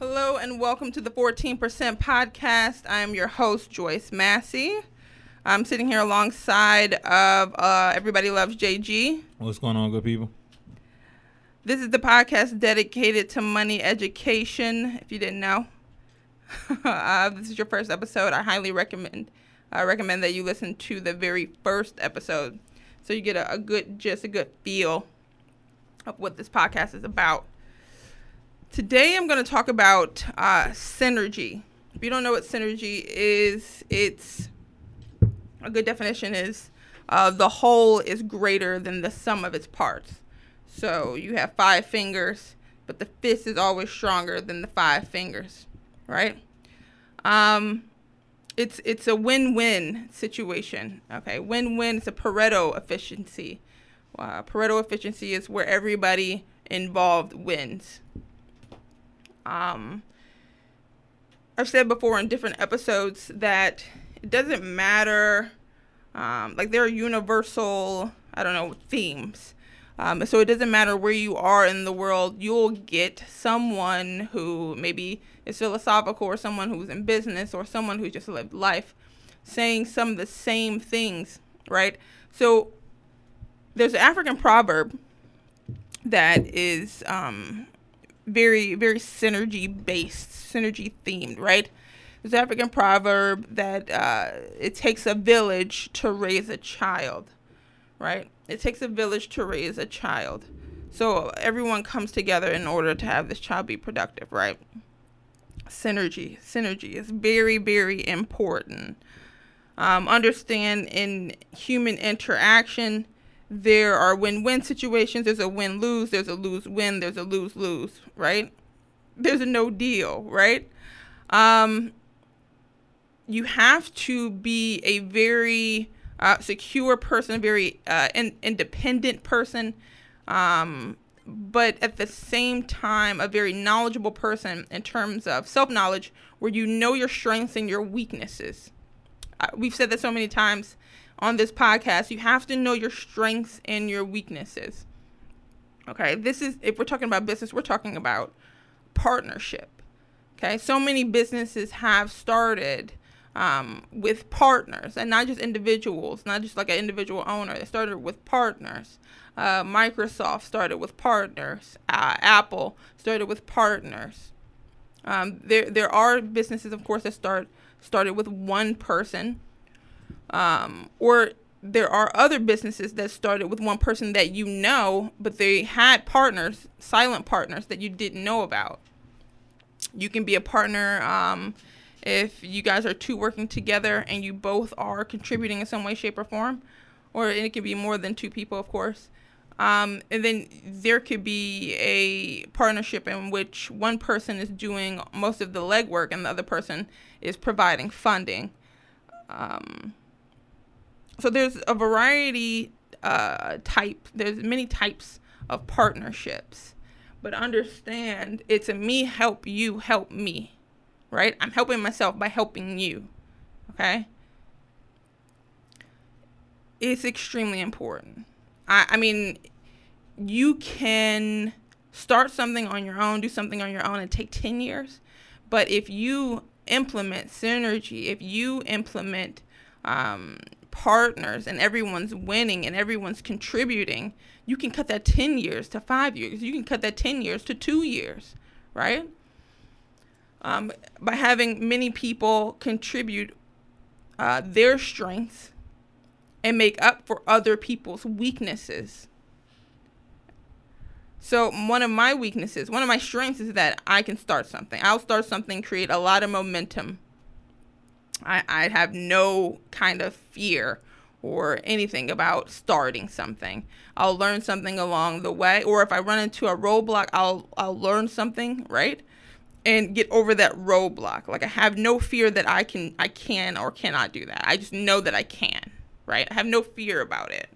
Hello and welcome to the 14% podcast. I am your host, Joyce Massey. I'm sitting here alongside of uh, Everybody Loves JG. What's going on, good people? This is the podcast dedicated to money education. If you didn't know, uh, this is your first episode. I highly recommend I recommend that you listen to the very first episode, so you get a, a good, just a good feel of what this podcast is about. Today, I'm going to talk about uh, synergy. If you don't know what synergy is, it's a good definition is uh, the whole is greater than the sum of its parts. So you have five fingers, but the fist is always stronger than the five fingers, right? Um, it's it's a win-win situation. Okay, win-win. It's a Pareto efficiency. Uh, Pareto efficiency is where everybody involved wins. Um, I've said before in different episodes that it doesn't matter. Um, like there are universal, I don't know, themes. Um, so it doesn't matter where you are in the world, you'll get someone who maybe is philosophical or someone who's in business or someone who just lived life saying some of the same things, right? So there's an African proverb that is um, very, very synergy based, synergy themed, right? There's an African proverb that uh, it takes a village to raise a child, right? It takes a village to raise a child. So everyone comes together in order to have this child be productive, right? Synergy. Synergy is very, very important. Um, understand in human interaction, there are win-win situations. There's a win-lose. There's a lose-win. There's a lose-lose. Right? There's a no deal. Right? Um, you have to be a very uh, secure person, very uh, in- independent person, um, but at the same time, a very knowledgeable person in terms of self-knowledge, where you know your strengths and your weaknesses. Uh, we've said that so many times on this podcast, you have to know your strengths and your weaknesses. Okay, this is if we're talking about business, we're talking about partnership. Okay, so many businesses have started um, with partners and not just individuals, not just like an individual owner. They started with partners. Uh, Microsoft started with partners. Uh, Apple started with partners. Um, there, there are businesses, of course, that start started with one person um, or there are other businesses that started with one person that you know, but they had partners, silent partners that you didn't know about. You can be a partner um, if you guys are two working together and you both are contributing in some way, shape, or form, or it could be more than two people, of course. Um, and then there could be a partnership in which one person is doing most of the legwork and the other person is providing funding. Um, so there's a variety uh, type. There's many types of partnerships, but understand it's a me help you help me, right? I'm helping myself by helping you, okay? It's extremely important. I, I mean, you can start something on your own, do something on your own, and take 10 years. But if you implement synergy, if you implement um, partners and everyone's winning and everyone's contributing, you can cut that 10 years to five years. You can cut that 10 years to two years, right? Um, by having many people contribute uh, their strengths and make up for other people's weaknesses. So, one of my weaknesses, one of my strengths is that I can start something. I'll start something, create a lot of momentum I, I have no kind of fear or anything about starting something. I'll learn something along the way, or if I run into a roadblock, I'll I'll learn something, right? And get over that roadblock. Like I have no fear that I can I can or cannot do that. I just know that I can, right? I have no fear about it.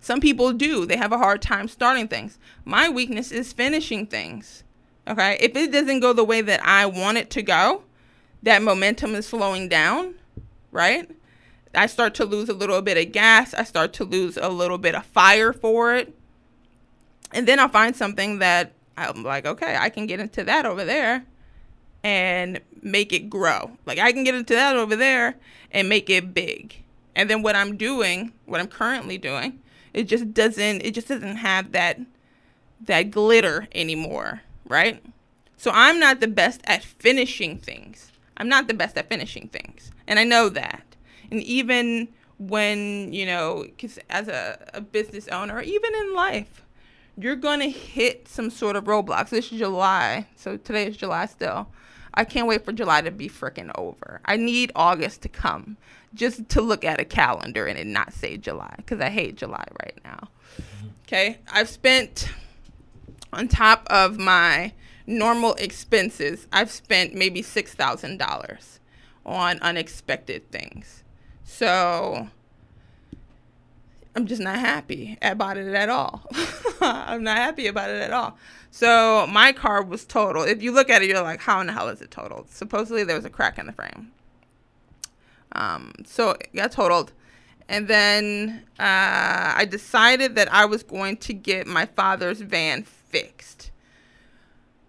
Some people do. They have a hard time starting things. My weakness is finishing things. Okay? If it doesn't go the way that I want it to go, that momentum is slowing down, right? I start to lose a little bit of gas. I start to lose a little bit of fire for it. And then I'll find something that I'm like, okay, I can get into that over there and make it grow. Like I can get into that over there and make it big. And then what I'm doing, what I'm currently doing, it just doesn't it just doesn't have that that glitter anymore, right? So I'm not the best at finishing things. I'm not the best at finishing things. And I know that. And even when, you know, cuz as a, a business owner, even in life, you're going to hit some sort of roadblocks. This is July. So today is July still. I can't wait for July to be freaking over. I need August to come just to look at a calendar and it not say July because I hate July right now. Mm-hmm. Okay. I've spent, on top of my normal expenses, I've spent maybe $6,000 on unexpected things. So I'm just not happy about it at all. I'm not happy about it at all. So my car was totaled. If you look at it, you're like, how in the hell is it totaled? Supposedly there was a crack in the frame. Um, so it got totaled. And then uh, I decided that I was going to get my father's van fixed.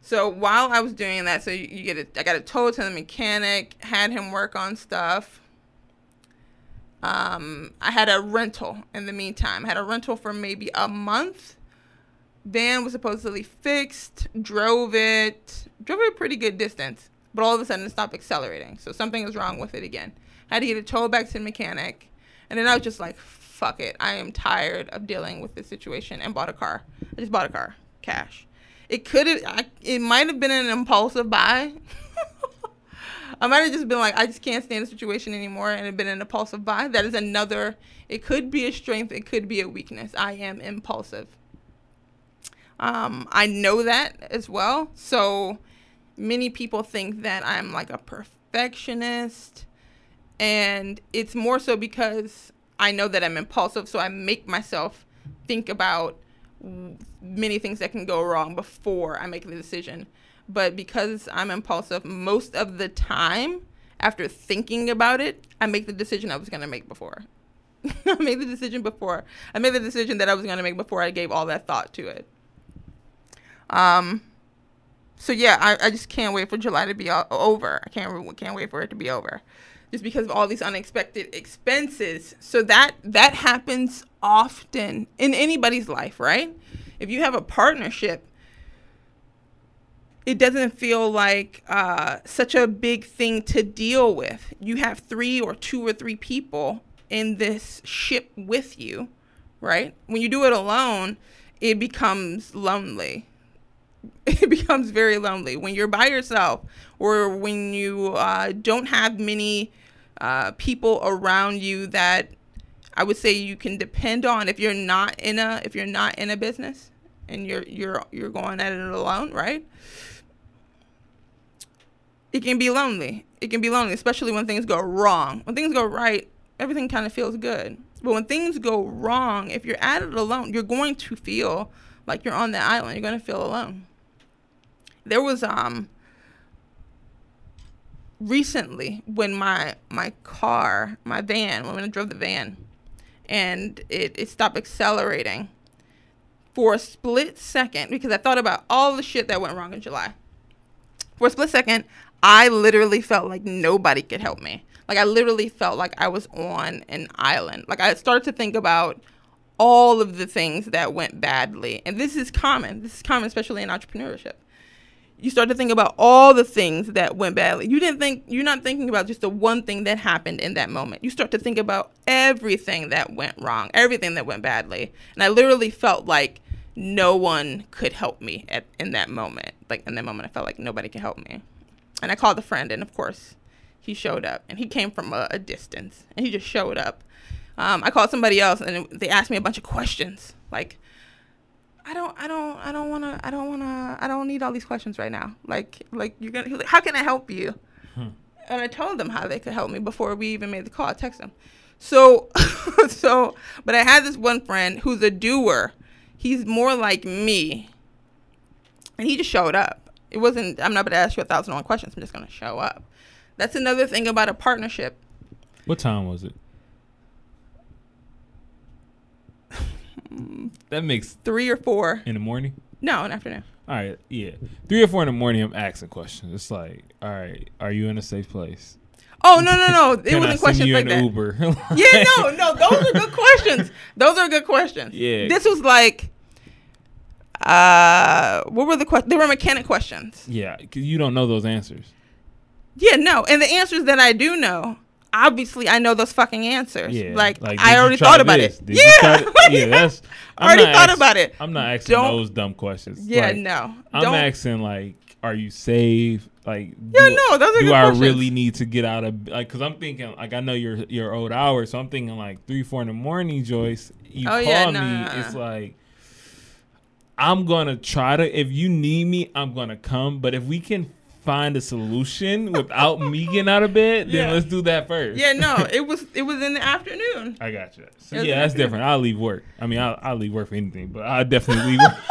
So while I was doing that, so you, you get it, I got it towed to the mechanic, had him work on stuff. Um, I had a rental in the meantime. I had a rental for maybe a month. Van was supposedly fixed, drove it, drove it a pretty good distance, but all of a sudden it stopped accelerating. So something was wrong with it again. I had to get it towed back to the mechanic. And then I was just like, fuck it. I am tired of dealing with this situation and bought a car. I just bought a car, cash. It could have, it might have been an impulsive buy. I might have just been like, I just can't stand the situation anymore, and it been an impulsive buy. That is another. It could be a strength. It could be a weakness. I am impulsive. Um, I know that as well. So many people think that I'm like a perfectionist, and it's more so because I know that I'm impulsive. So I make myself think about many things that can go wrong before I make the decision but because I'm impulsive most of the time after thinking about it, I make the decision I was going to make before. I made the decision before. I made the decision that I was going to make before I gave all that thought to it. Um so yeah, I, I just can't wait for July to be over. I can't can't wait for it to be over. Just because of all these unexpected expenses. So that that happens often in anybody's life, right? If you have a partnership, it doesn't feel like uh, such a big thing to deal with. You have three or two or three people in this ship with you, right? When you do it alone, it becomes lonely. It becomes very lonely. When you're by yourself or when you uh, don't have many uh, people around you that I would say you can depend on if you're not in a if you're not in a business and you're you're you're going at it alone, right? it can be lonely. It can be lonely, especially when things go wrong. When things go right, everything kind of feels good. But when things go wrong, if you're at it alone, you're going to feel like you're on the island. You're going to feel alone. There was um recently when my my car, my van, when I drove the van, and it, it stopped accelerating for a split second because I thought about all the shit that went wrong in July. For a split second, I literally felt like nobody could help me. Like I literally felt like I was on an island. Like I started to think about all of the things that went badly. And this is common. This is common especially in entrepreneurship. You start to think about all the things that went badly. You didn't think you're not thinking about just the one thing that happened in that moment. You start to think about everything that went wrong, everything that went badly. And I literally felt like no one could help me at in that moment. Like in that moment I felt like nobody could help me. And I called a friend, and of course, he showed up. And he came from a, a distance, and he just showed up. Um, I called somebody else, and they asked me a bunch of questions, like, I don't, I don't, I don't want to, I don't want to, I don't need all these questions right now. Like, like you're gonna, like, how can I help you? Hmm. And I told them how they could help me before we even made the call. I text them. So, so, but I had this one friend who's a doer. He's more like me, and he just showed up it wasn't i'm not to ask you a thousand one questions i'm just going to show up that's another thing about a partnership what time was it that makes three or four in the morning no in the afternoon All right, yeah. Three or four in the morning, I'm asking questions. It's like, all right, are you in a safe place? Oh no no no! It Can I wasn't send questions you like an that. Uber? Yeah, no, no, those are good questions. Those are good questions. Yeah. This was like, uh, what were the questions? They were mechanic questions. yeah, 'cause you don't know those answers. Yeah, no, and the answers that I do know, obviously, I know those fucking answers. Yeah, like, did I already thought about this? it. Did Yeah, yeah, that's. I'm already thought about it. I'm not asking Don't- those dumb questions. Yeah, Like, no, I'm don't. asking like, are you safe? Like, Yeah, do, no, those are do I questions. really need to get out of like? Because I'm thinking like I know your your old hours, so I'm thinking like three, four in the morning, Joyce. You Oh, call yeah, me, no, no, no, it's like I'm gonna try to. If you need me, I'm gonna come. But if we can find a solution without me getting out of bed, then Yeah. let's do that first. Yeah, no, it was it was in the afternoon. I got you. So, It yeah, that's after- different. I'll leave work. I mean, I'll, I'll leave work for anything, but I definitely leave work.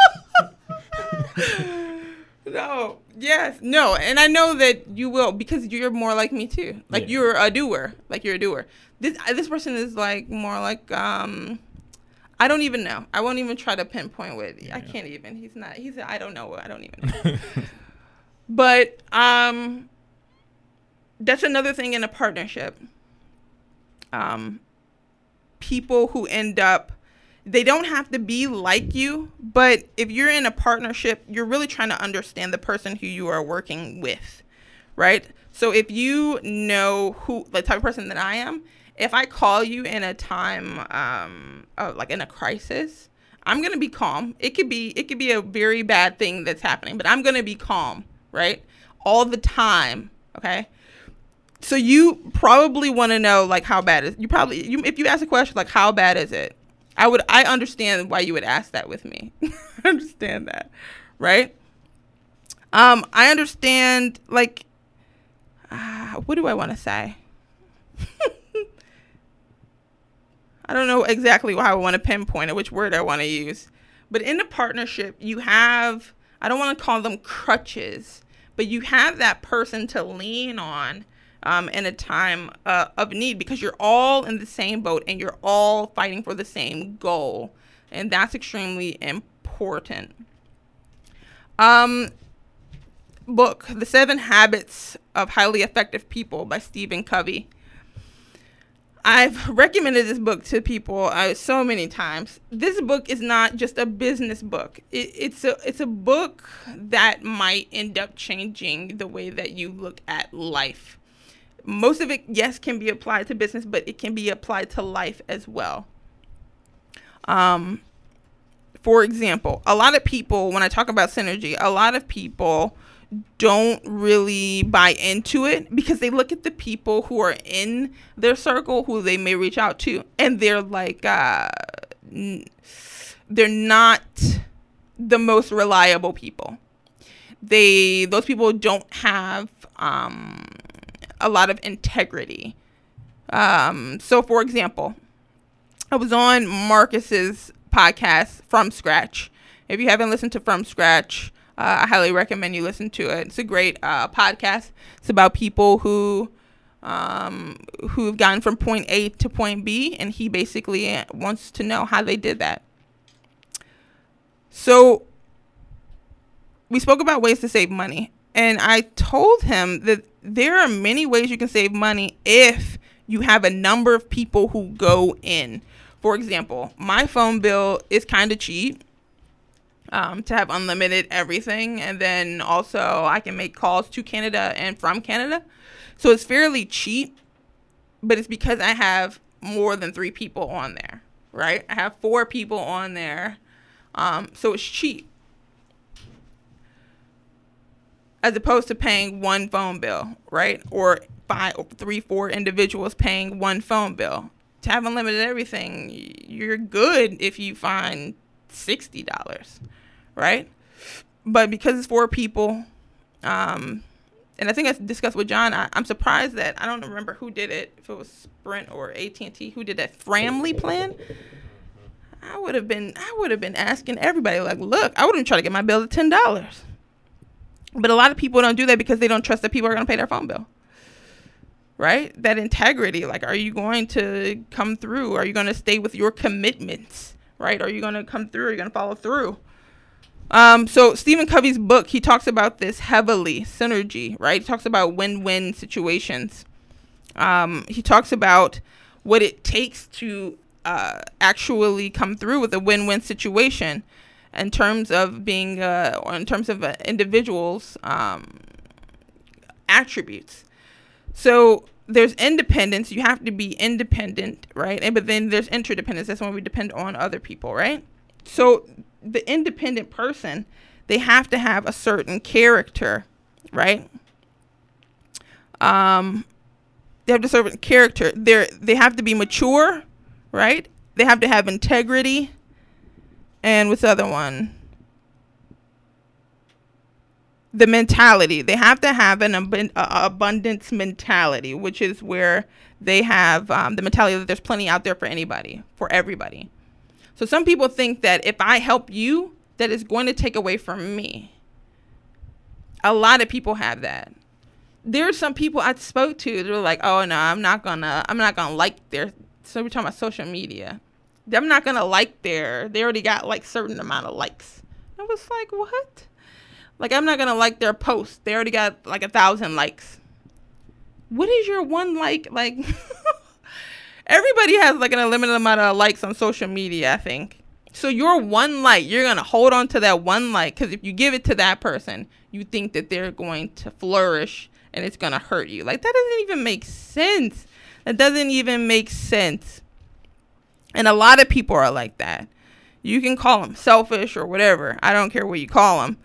No, yes, no, and I know that you will because you're more like me too. Like Yeah. you're a doer. Like you're a doer. This this person is like more like um, I don't even know. I won't even try to pinpoint what. I can't even. He's not. He's. I don't know. I don't even. but um, that's another thing in a partnership. Um, people who end up they don't have to be like you, but if you're in a partnership, you're really trying to understand the person who you are working with, right? So if you know who the type of person that I am, if I call you in a time um of like in a crisis, I'm to be calm. It could be it could be a very bad thing that's happening, but I'm to be calm, right? All the time, okay? So you probably want to know like how bad is you probably you if you ask a question like how bad is it? I would I understand why you would ask that with me. I understand that, right? Um, I understand like uh, what do I want to say? I don't know exactly how I want to pinpoint it, which word I want to use. But in a partnership, you have I don't want to call them crutches, but you have that person to lean on um, in a time uh, of need because you're all in the same boat and you're all fighting for the same goal. And that's extremely important. Um, book, The Seven Habits of Highly Effective People by Stephen Covey. I've recommended this book to people uh, so many times. This book is not just a business book. It, it's a it's a book that might end up changing the way that you look at life. Most of it, yes, can be applied to business, but it can be applied to life as well. Um, for example, a lot of people, when I talk about synergy, a lot of people don't really buy into it because they look at the people who are in their circle who they may reach out to and they're like uh they're not the most reliable people. They those people don't have um a lot of integrity. Um so for example i was on marcus's podcast from scratch. If you haven't listened to from scratch uh, I highly recommend you listen to it. It's a great uh, podcast. It's about people who um, who've gone from point A to point B, and he basically wants to know how they did that. So we spoke about ways to save money, and I told him that there are many ways you can save money if you have a number of people who go in. For example, my phone bill is kind of cheap um, to have unlimited everything. And then also, I can make calls to Canada and from Canada. So it's fairly cheap, but it's because I have more than three people on there, right? I have four people on there. Um, so it's cheap. As opposed to paying one phone bill, right? Or five, three, four individuals paying one phone bill. To have unlimited everything, you're good if you find sixty dollars, right? But because it's four people, um, and I think I discussed with John, I, I'm surprised that I don't remember who did it, if it was Sprint or AT and T, who did that Framily plan. I would have been, I would have been asking everybody, like, look, I wouldn't try to get my bill to ten dollars. But a lot of people don't do that because they don't trust that people are going to pay their phone bill right? That integrity. Like, are you going to come through? Are you going to stay with your commitments, right? Are you going to come through? Are you going to follow through? Um, so Stephen Covey's book, he talks about this heavily, synergy, right? He talks about win-win situations. Um, he talks about what it takes to uh, actually come through with a win-win situation in terms of being, uh, or in terms of uh, individuals' um, attributes. So there's independence. You have to be independent, right? And but then there's interdependence. That's when we depend on other people, right? So the independent person, they have to have a certain character, right? Um, they have to serve character. They're they have to be mature, right? They have to have integrity. And what's the other one? The mentality. They have to have an ab- abundance mentality, which is where they have um, the mentality that there's plenty out there for anybody, for everybody. So some people think that if I help you, that is going to take away from me. A lot of people have that. There are some people I spoke to that were like, "Oh no, I'm not gonna, I'm not gonna like their." So we're talking about social media. I'm not gonna like their. They already got like certain amount of likes. I was like, what? Like I'm not gonna like their post. They already got like a thousand likes. What is your one like? Like everybody has like an unlimited amount of likes on social media, I think. So your one like, you're gonna hold on to that one like because if you give it to that person, you think that they're going to flourish and it's gonna hurt you. Like that doesn't even make sense. That doesn't even make sense. And a lot of people are like that. You can call them selfish or whatever. I don't care what you call them.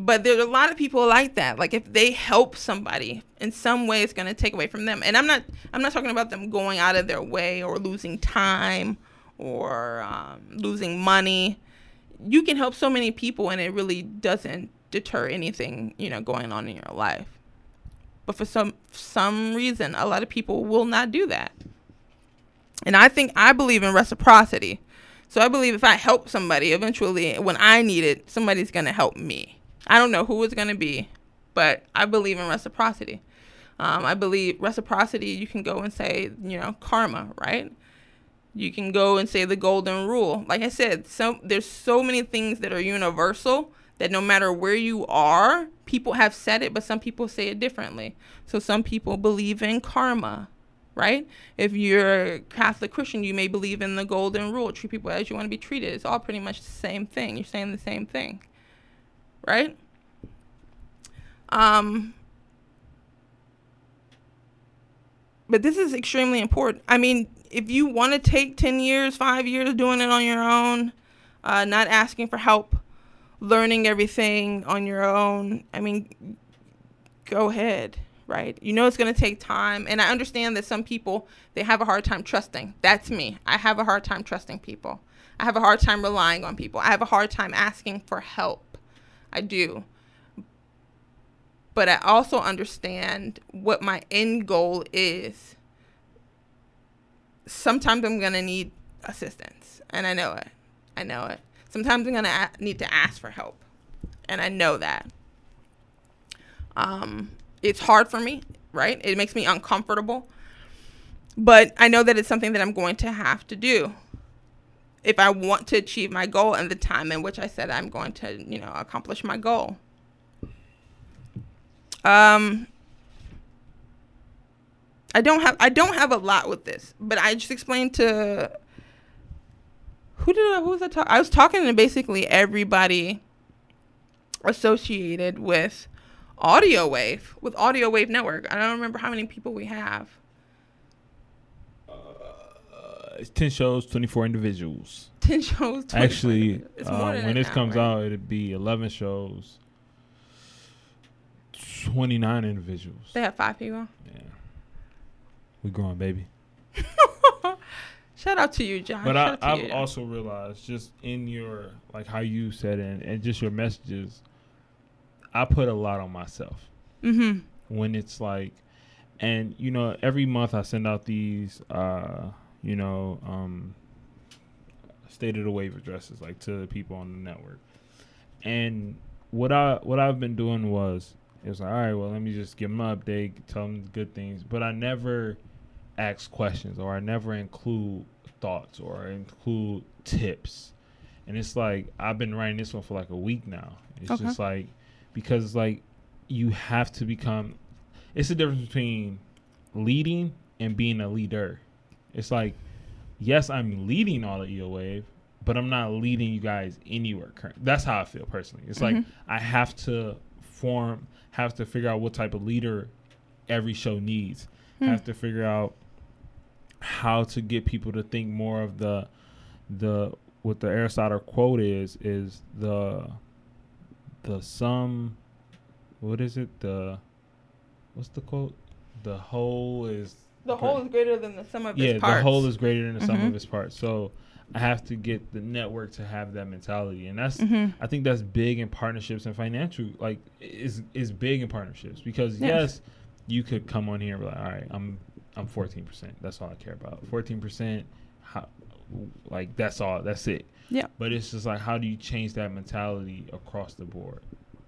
But there's a lot of people like that. Like if they help somebody in some way, it's going to take away from them. And I'm not I'm not talking about them going out of their way or losing time or um, losing money. You can help so many people, and it really doesn't deter anything you know going on in your life. But for some some reason, a lot of people will not do that. And I think I believe in reciprocity. So I believe if I help somebody, eventually, when I need it, somebody's going to help me. I don't know who it's going to be, but I believe in reciprocity. Um, I believe reciprocity, you can go and say, you know, karma, right? You can go and say the golden rule. Like I said, so there's so many things that are universal that no matter where you are, people have said it, but some people say it differently. So some people believe in karma, right? If you're a Catholic Christian, you may believe in the golden rule, treat people as you want to be treated. It's all pretty much the same thing. You're saying the same thing right? Um, but this is extremely important. I mean, if you want to take 10 years, five years doing it on your own, uh, not asking for help, learning everything on your own, I mean, go ahead, right? You know it's going to take time. And I understand that some people, they have a hard time trusting. That's me. I have a hard time trusting people. I have a hard time relying on people. I have a hard time asking for help. I do. But I also understand what my end goal is. Sometimes I'm going to need assistance, and I know it. I know it. Sometimes I'm going to need to ask for help, and I know that. Um, it's hard for me, right? It makes me uncomfortable. But I know that it's something that I'm going to have to do if I want to achieve my goal and the time in which I said I'm going to, you know, accomplish my goal. Um, I don't have I don't have a lot with this, but I just explained to who did I, who was I talking? I was talking to basically everybody associated with Audio Wave, with Audio Wave Network. I don't remember how many people we have. It's ten shows, twenty four individuals. Ten shows. 24 Actually, more when this comes out, it'd be eleven shows, twenty nine individuals. They have five people. Yeah, we growing, baby. Shout out to you, John. But Shout I, out I've you. also realized just in your like how you said it and, and just your messages, I put a lot on myself Mm-hmm. when it's like, and you know every month I send out these, uh, you know, um, state of the wave addresses like to the people on the network, and what I what I've been doing was it was like all right, well let me just give them an update, tell them good things, but I never ask questions or I never include thoughts or include tips. and it's like I've been writing this one for like a week now. It's Okay. just like because like you have to become. It's the difference between leading and being a leader. It's like yes, I'm leading all of Audio Wave, but I'm not leading you guys anywhere. Current. That's how I feel personally. It's like Mhm. I have to form, have to figure out what type of leader every show needs. Hmm. Have to figure out how to get people to think more of the the what the Aristotle quote is is the the sum what is it the what's the quote the whole is The whole is greater than the sum of yeah its parts. Yeah, the whole is greater than the sum Mhm. of its parts so i have to get the network to have that mentality and that's Mhm. i think that's big in partnerships and financial like is is big in partnerships because Yes. yes you could come on here and be like all right i'm i'm 14% that's all i care about 14% how like that's all that's it Yeah. but it's just like how do you change that mentality across the board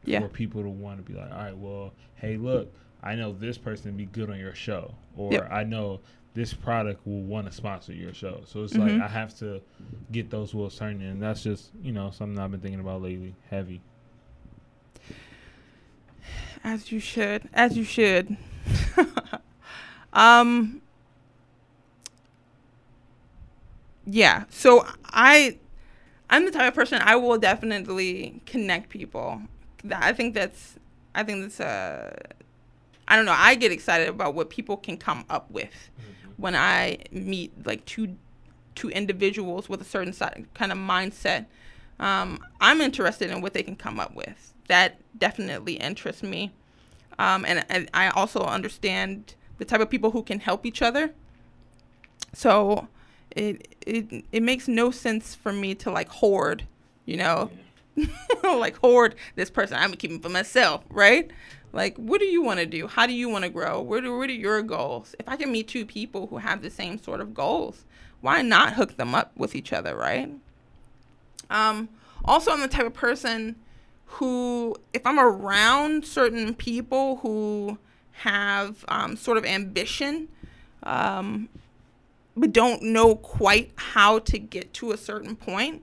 Yeah. for people to want to be like, all right, well, hey, look, I know this person be good on your show, or Yep. I know this product will want to sponsor your show. So it's Mhm. like I have to get those wheels turning, and that's just you know something I've been thinking about lately, heavy. As you should. As you should. um Yeah. So I I'm the type of person I will definitely connect people. That- I think that's I think that's uh I don't know, I get excited about what people can come up with when I meet like two two individuals with a certain kind of mindset. Um, I'm interested in what they can come up with. That definitely interests me, um, and, and I also understand the type of people who can help each other. So it it it makes no sense for me to like hoard, you know, like hoard this person. I'm keeping for myself, right? Like, what do you want to do? How do you want to grow? What are, what are your goals? If I can meet two people who have the same sort of goals, why not hook them up with each other, right? Um, also, I'm the type of person who, if I'm around certain people who have um, sort of ambition, um, but don't know quite how to get to a certain point,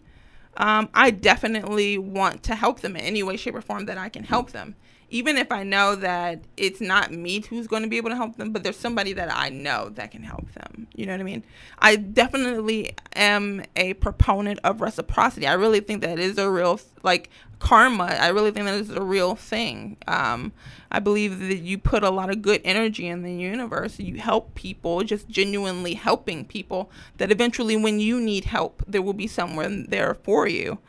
um, I definitely want to help them in any way, shape, or form that I can help them. Even if I know that it's not me who's going to be able to help them, but there's somebody that I know that can help them. You know what I mean? I definitely am a proponent of reciprocity. I really think that is a real, like, karma. I really think that is a real thing. Um, I believe that you put a lot of good energy in the universe. You help people, just genuinely helping people, that eventually, when you need help, there will be someone there for you.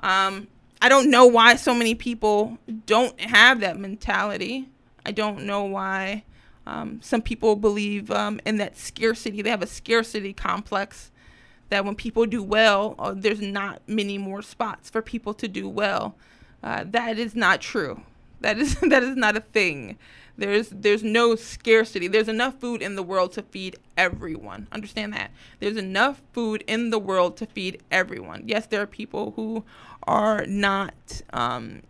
Um, I don't know why so many people don't have that mentality. I don't know why um, some people believe um, in that scarcity. They have a scarcity complex that when people do well, uh, there's not many more spots for people to do well. Uh, that is not true. That is that is not a thing. There's there's no scarcity. There's enough food in the world to feed everyone. Understand that. There's enough food in the world to feed everyone. Yes, there are people who are not um,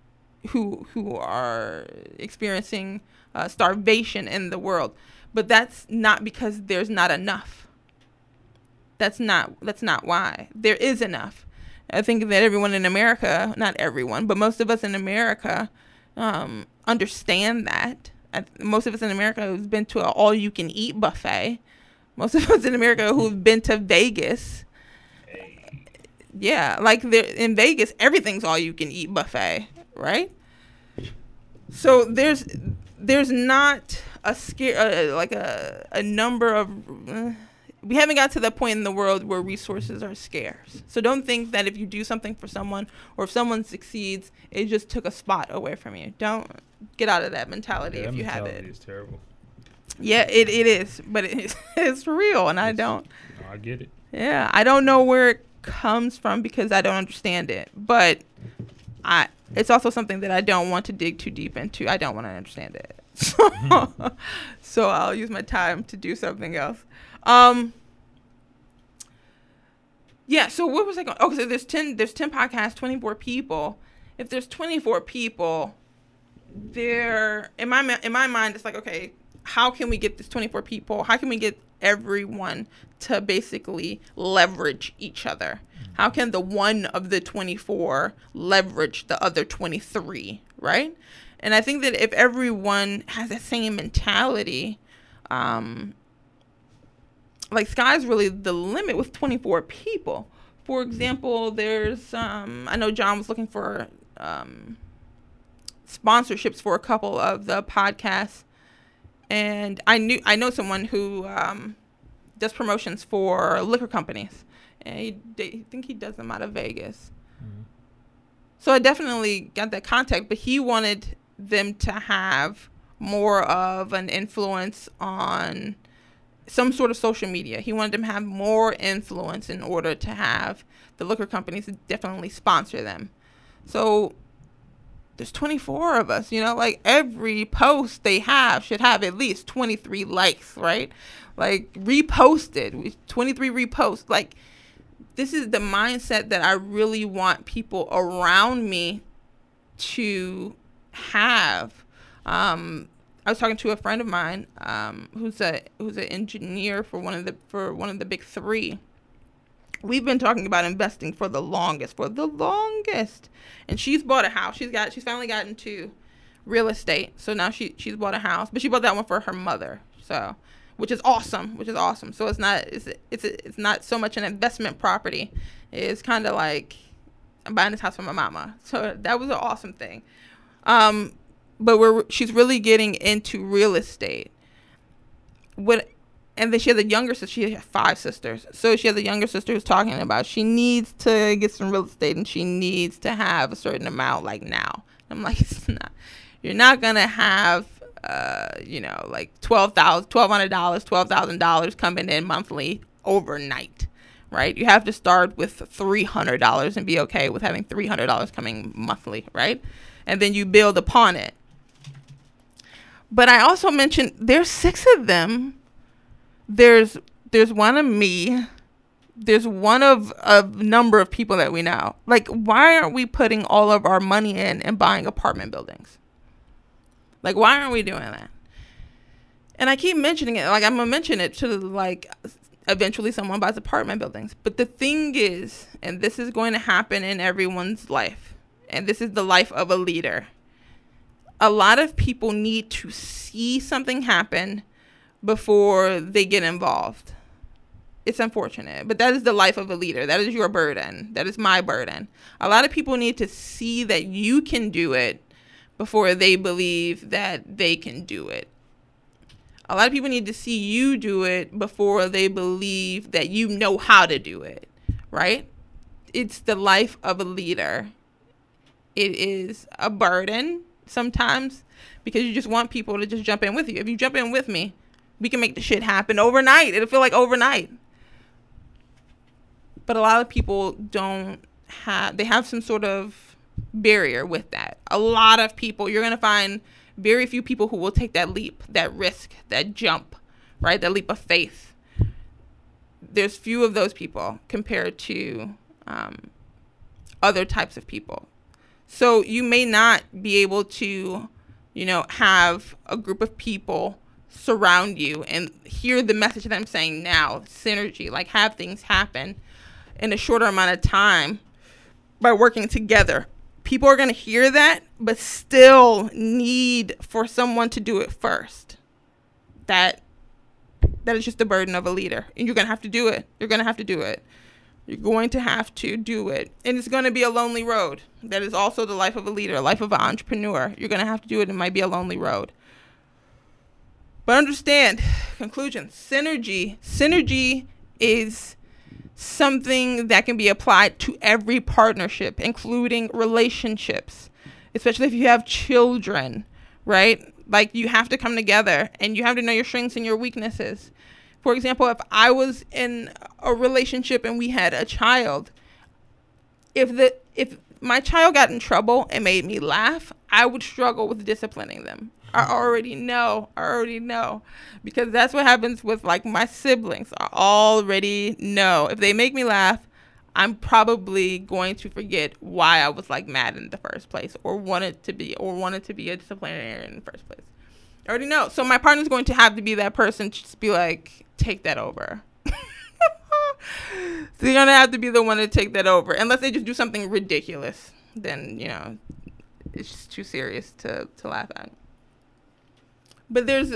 who who are experiencing uh, starvation in the world, but that's not because there's not enough. That's not that's not why. There is enough. I think that everyone in America, not everyone, but most of us in America, um, understand that. Most of us in America who've been to an all-you-can-eat buffet. Most of us in America who've been to Vegas. Yeah, like there in Vegas, everything's all-you-can-eat buffet, right? So there's there's not a scare uh, like a a number of. Uh, we haven't got to the point in the world where resources are scarce. So don't think that if you do something for someone or if someone succeeds, it just took a spot away from you. Don't get out of that mentality Yeah, if that you have it. mentality it. is terrible. Yeah, it, it is, but it is, it's real, and I don't. No, I get it. Yeah, I don't know where it comes from because I don't understand it. But I, it's also something that I don't want to dig too deep into. I don't want to understand it. So, so I'll use my time to do something else. Um. Yeah. So what was I going? Oh, so there's ten. There's ten podcasts. Twenty four people. If there's twenty four people, there in my in my mind, it's like okay, how can we get this 24 people? How can we get everyone to basically leverage each other? How can the one of the 24 leverage the other 23, right? And I think that if everyone has the same mentality, um, like sky's really the limit with 24 people. For example, there's um, I know John was looking for um, sponsorships for a couple of the podcasts, and I knew I know someone who um, does promotions for liquor companies, and he, I think he does them out of Vegas. Mm-hmm. So I definitely got that contact, but he wanted them to have more of an influence on some sort of social media. He wanted them to have more influence in order to have the liquor companies definitely sponsor them. So there's 24 of us, you know, like every post they have should have at least 23 likes, right? Like reposted, 23 reposts. Like this is the mindset that I really want people around me to have. Um, I was talking to a friend of mine um, who's a who's an engineer for one of the for one of the big three. We've been talking about investing for the longest, for the longest, and she's bought a house. She's got she's finally gotten to real estate, so now she she's bought a house, but she bought that one for her mother. So, which is awesome, which is awesome. So it's not it's it's it's not so much an investment property. It's kind of like I'm buying this house for my mama. So that was an awesome thing. Um, but we're she's really getting into real estate. What and then she has a younger sister. She has five sisters. So she has a younger sister who's talking about she needs to get some real estate and she needs to have a certain amount like now. I'm like, it's not. You're not gonna have, uh, you know, like twelve thousand, twelve hundred dollars, twelve thousand dollars coming in monthly overnight, right? You have to start with three hundred dollars and be okay with having three hundred dollars coming monthly, right? And then you build upon it. But I also mentioned there's six of them. There's there's one of me. There's one of a number of people that we know. Like, why aren't we putting all of our money in and buying apartment buildings? Like, why aren't we doing that? And I keep mentioning it. Like, I'm gonna mention it to like eventually someone buys apartment buildings. But the thing is, and this is going to happen in everyone's life, and this is the life of a leader a lot of people need to see something happen before they get involved. It's unfortunate, but that is the life of a leader. That is your burden. That is my burden. A lot of people need to see that you can do it before they believe that they can do it. A lot of people need to see you do it before they believe that you know how to do it, right? It's the life of a leader. It is a burden sometimes because you just want people to just jump in with you. If you jump in with me, we can make the shit happen overnight. It'll feel like overnight. But a lot of people don't have, they have some sort of barrier with that. A lot of people, you're going to find very few people who will take that leap, that risk, that jump, right? That leap of faith. There's few of those people compared to um, other types of people. So you may not be able to, you know, have a group of people surround you and hear the message that I'm saying now, synergy, like have things happen in a shorter amount of time by working together. People are going to hear that, but still need for someone to do it first. That that is just the burden of a leader, and you're going to have to do it. You're going to have to do it. You're going to have to do it. And it's going to be a lonely road. That is also the life of a leader, life of an entrepreneur. You're going to have to do it. It might be a lonely road. But understand, conclusion, synergy. Synergy is something that can be applied to every partnership, including relationships, especially if you have children, right? Like you have to come together and you have to know your strengths and your weaknesses. For example, if I was in a relationship and we had a child, if the if my child got in trouble and made me laugh, I would struggle with disciplining them. I already know. I already know. Because that's what happens with like my siblings. I already know. If they make me laugh, I'm probably going to forget why I was like mad in the first place or wanted to be or wanted to be a disciplinarian in the first place. I already know. So my partner's going to have to be that person to just be like, take that over. so you're gonna have to be the one to take that over, unless they just do something ridiculous. Then you know, it's just too serious to to laugh at. But there's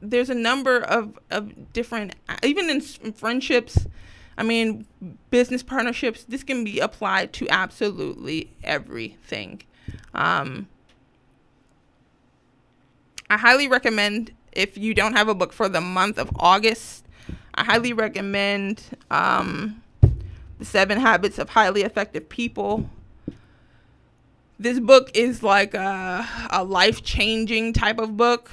there's a number of of different, even in, friendships. I mean, business partnerships. This can be applied to absolutely everything. Um, I highly recommend if you don't have a book for the month of August. I highly recommend um, the Seven Habits of Highly Effective People. This book is like a, a life changing type of book.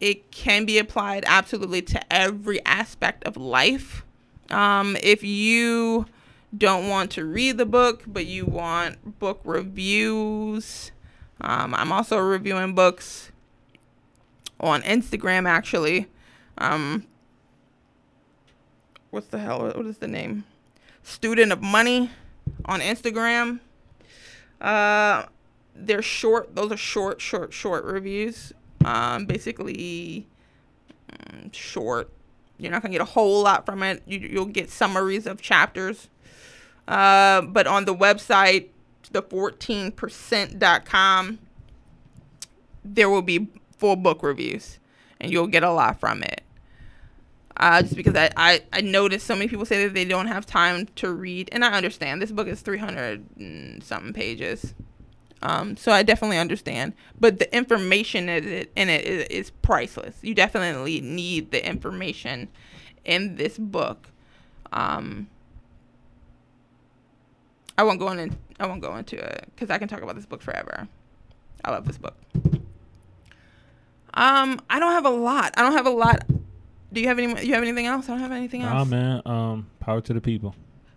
It can be applied absolutely to every aspect of life. Um, if you don't want to read the book, but you want book reviews, um, I'm also reviewing books on Instagram actually. Um, what's the hell? What is the name? Student of Money on Instagram. Uh, they're short. Those are short, short, short reviews. Um, basically, mm, short. You're not gonna get a whole lot from it. You, you'll get summaries of chapters. Uh, but on the website, the 14%.com, there will be full book reviews, and you'll get a lot from it. Uh, just because I, I, I noticed so many people say that they don't have time to read, and I understand. This book is 300 something pages. Um, so I definitely understand. But the information in it, in it is, is priceless. You definitely need the information in this book. Um, I won't go in. I won't go into it because I can talk about this book forever. I love this book. Um, I don't have a lot. I don't have a lot. Do you have any? You have anything else? I don't have anything else. Nah, man. Um, power to the people.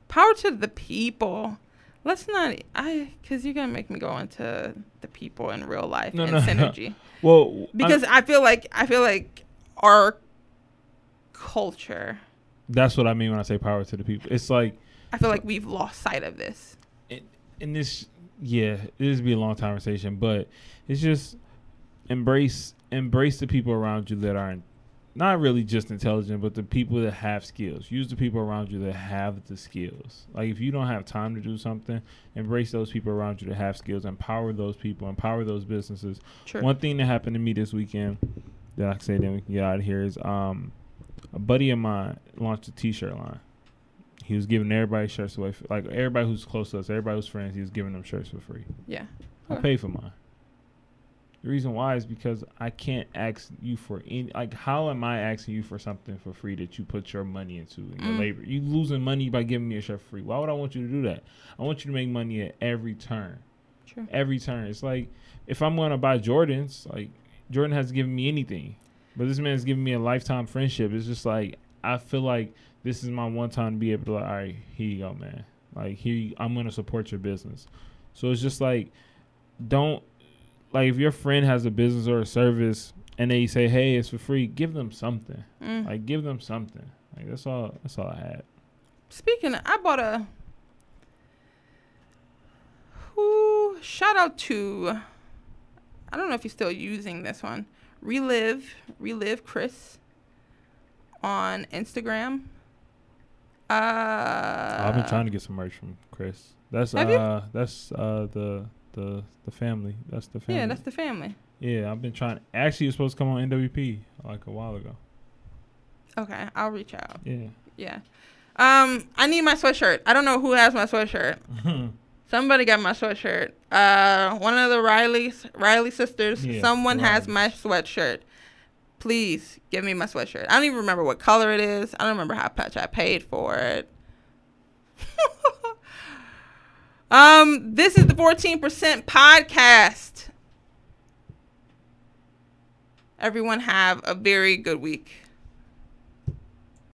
Power to the people. Let's not. I because you're gonna make me go into the people in real life No, and no, no. synergy. Well, Because I feel like I feel like our culture. that's what I mean when I say power to the people. It's like I feel like we've lost sight of this. in, in this yeah this would be a long conversation but it's just embrace embrace the people around you that aren't not really just intelligent but the people that have skills use the people around you that have the skills like if you don't have time to do something embrace those people around you that have skills empower those people empower those businesses True. one thing that happened to me this weekend that i can say then we can get out of here is um a buddy of mine launched a t-shirt line he was giving everybody shirts away, for, like everybody who's close to us, everybody who's friends. He was giving them shirts for free. yeah. I paid for mine. The reason why is because I can't ask you for any. Like, how am I asking you for something for free that you put your money into and your Mm. labor? You losing money by giving me a shirt free. Why would I want you to do that? I want you to make money at every turn. True. Every turn. It's like if I'm gonna buy Jordans, like Jordan has given me anything, but this man's giving me a lifetime friendship. It's just like I feel like this is my one time to be able to like, all right, here you go, man. Like here, you, I'm gonna support your business. So it's just like, don't like if your friend has a business or a service and they say, hey, it's for free, give them something. Mm. Like give them something. Like that's all. That's all I had. Speaking, of, I bought a. Who shout out to? I don't know if you're still using this one. Relive, relive Chris on Instagram. Uh, I've been trying to get some merch from Chris. That's uh, that's uh the the the Framily. That's the Framily. Yeah, that's the Framily. Yeah, I've been trying. Actually, it's supposed to come on NWP like a while ago. Okay, I'll reach out. Yeah. Yeah. Um, I need my sweatshirt. I don't know who has my sweatshirt. Somebody got my sweatshirt. Uh, one of the Riley's Riley sisters. Yeah, someone has my sweatshirt. Please give me my sweatshirt. I don't even remember what color it is. I don't remember how much I paid for it. um, this is the 14% podcast. Everyone have a very good week.